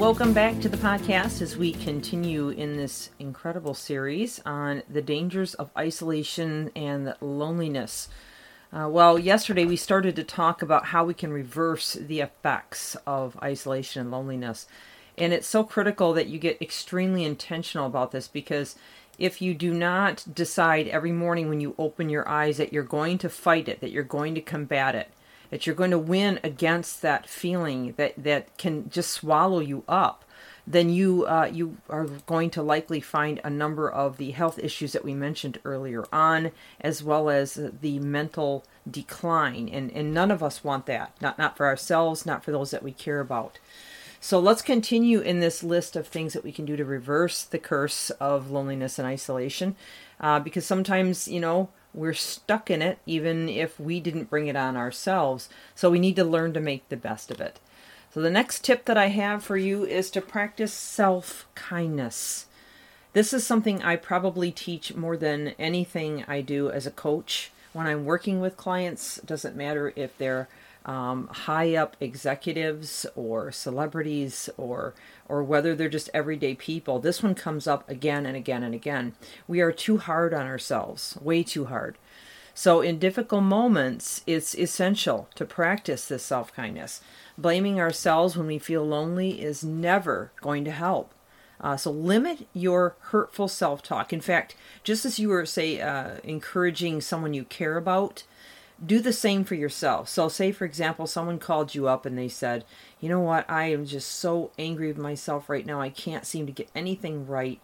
Welcome back to the podcast as we continue in this incredible series on the dangers of isolation and loneliness. Uh, well, yesterday we started to talk about how we can reverse the effects of isolation and loneliness. And it's so critical that you get extremely intentional about this because if you do not decide every morning when you open your eyes that you're going to fight it, that you're going to combat it, that you're going to win against that feeling that that can just swallow you up then you uh, you are going to likely find a number of the health issues that we mentioned earlier on, as well as the mental decline, and and none of us want that. Not not for ourselves, not for those that we care about. So let's continue in this list of things that we can do to reverse the curse of loneliness and isolation, uh, because sometimes you know we're stuck in it even if we didn't bring it on ourselves. So we need to learn to make the best of it. So the next tip that I have for you is to practice self kindness. This is something I probably teach more than anything I do as a coach. When I'm working with clients, doesn't matter if they're um, high up executives or celebrities or or whether they're just everyday people. This one comes up again and again and again. We are too hard on ourselves, way too hard. So in difficult moments, it's essential to practice this self kindness. Blaming ourselves when we feel lonely is never going to help. Uh, so limit your hurtful self talk. In fact, just as you were, say, uh, encouraging someone you care about, do the same for yourself. So, say for example, someone called you up and they said, You know what, I am just so angry with myself right now. I can't seem to get anything right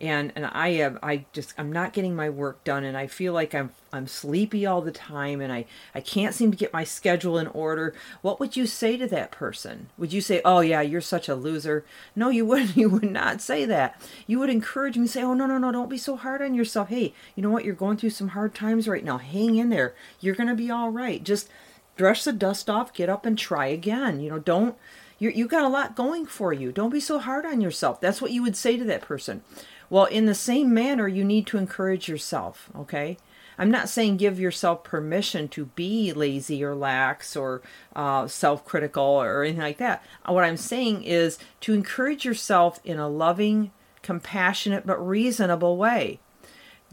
and and I am I just I'm not getting my work done and I feel like I'm I'm sleepy all the time and I I can't seem to get my schedule in order. What would you say to that person? Would you say, "Oh yeah, you're such a loser"? No, you wouldn't. You would not say that. You would encourage me say, "Oh no, no, no, don't be so hard on yourself. Hey, you know what? You're going through some hard times right now. Hang in there. You're going to be all right. Just brush the dust off, get up and try again. You know, don't you you got a lot going for you. Don't be so hard on yourself. That's what you would say to that person. Well, in the same manner, you need to encourage yourself, okay? I'm not saying give yourself permission to be lazy or lax or uh, self critical or anything like that. What I'm saying is to encourage yourself in a loving, compassionate, but reasonable way.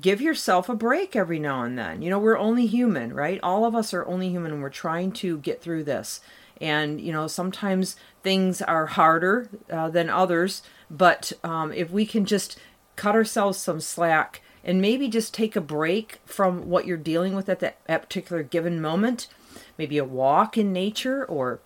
Give yourself a break every now and then. You know, we're only human, right? All of us are only human and we're trying to get through this. And, you know, sometimes things are harder uh, than others, but um, if we can just cut ourselves some slack and maybe just take a break from what you're dealing with at that, that particular given moment. Maybe a walk in nature or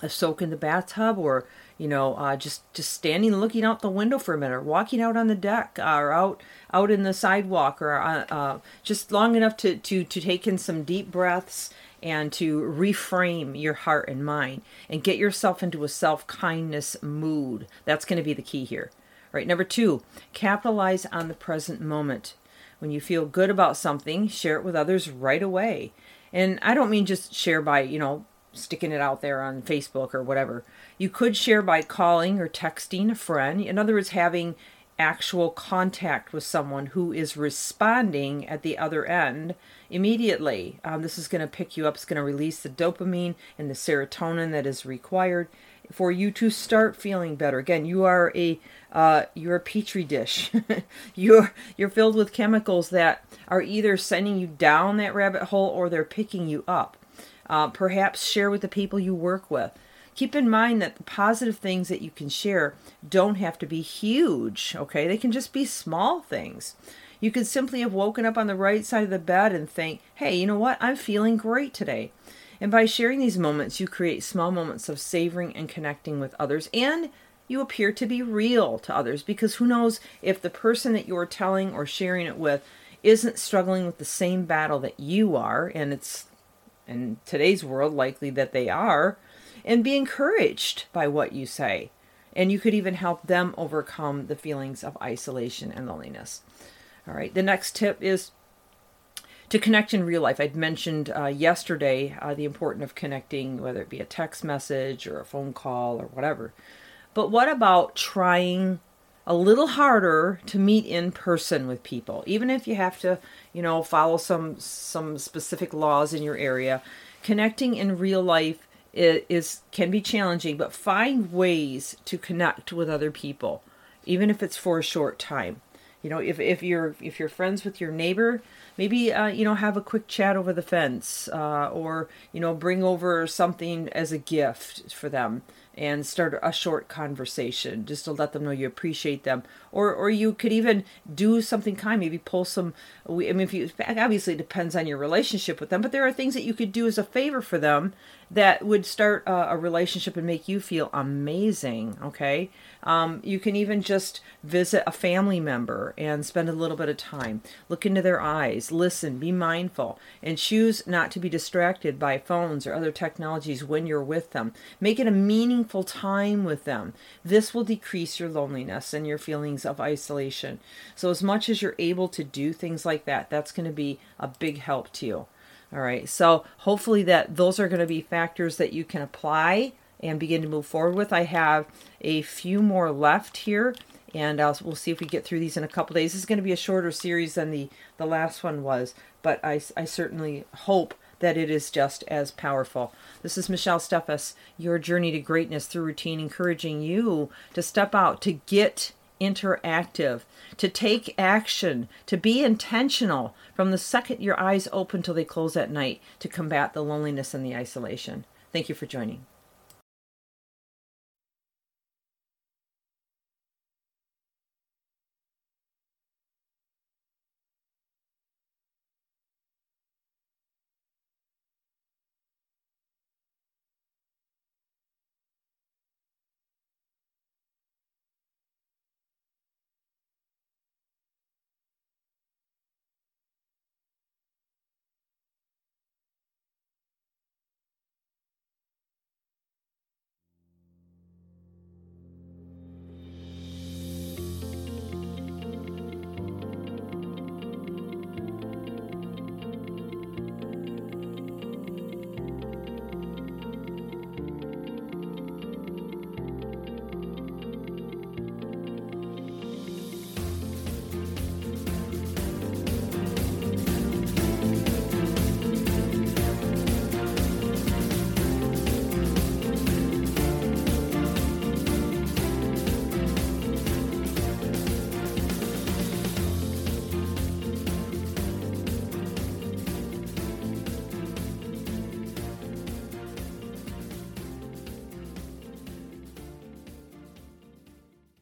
a soak in the bathtub or you know uh, just just standing looking out the window for a minute or walking out on the deck or out out in the sidewalk or uh, uh, just long enough to, to to take in some deep breaths and to reframe your heart and mind and get yourself into a self-kindness mood that's going to be the key here Right. Number two, capitalize on the present moment. When you feel good about something, share it with others right away. And I don't mean just share by, you know, sticking it out there on Facebook or whatever. You could share by calling or texting a friend. In other words, having actual contact with someone who is responding at the other end immediately. Um, this is going to pick you up, it's going to release the dopamine and the serotonin that is required for you to start feeling better. Again, you are a uh, you're a petri dish. you're you're filled with chemicals that are either sending you down that rabbit hole or they're picking you up. Uh, perhaps share with the people you work with. Keep in mind that the positive things that you can share don't have to be huge. Okay, they can just be small things. You could simply have woken up on the right side of the bed and think, "Hey, you know what? I'm feeling great today." And by sharing these moments, you create small moments of savoring and connecting with others, and you appear to be real to others because who knows if the person that you're telling or sharing it with isn't struggling with the same battle that you are, and it's in today's world likely that they are, and be encouraged by what you say. And you could even help them overcome the feelings of isolation and loneliness. All right, the next tip is to connect in real life. I'd mentioned uh, yesterday uh, the importance of connecting, whether it be a text message or a phone call or whatever. But what about trying a little harder to meet in person with people, even if you have to, you know, follow some some specific laws in your area? Connecting in real life is, is can be challenging, but find ways to connect with other people, even if it's for a short time. You know, if, if you're if you're friends with your neighbor, maybe uh, you know have a quick chat over the fence, uh, or you know bring over something as a gift for them and start a short conversation just to let them know you appreciate them. Or or you could even do something kind maybe pull some i mean if you obviously it depends on your relationship with them but there are things that you could do as a favor for them that would start a, a relationship and make you feel amazing okay? Um, you can even just visit a family member and spend a little bit of time. Look into their eyes. Listen. Be mindful. And choose not to be distracted by phones or other technologies when you're with them. Make it a meaningful time with them this will decrease your loneliness and your feelings of isolation so as much as you're able to do things like that that's going to be a big help to you all right. So hopefully that those are going to be factors that you can apply and begin to move forward with. I have a few more left here and I'll, we'll see if we get through these in a couple days. This is going to be a shorter series than the, the last one was, but I, I certainly hope that it is just as powerful. This is Michelle Steffes, your journey to greatness through routine, encouraging you to step out, to get interactive, to take action, to be intentional from the second your eyes open till they close at night to combat the loneliness and the isolation. Thank you for joining.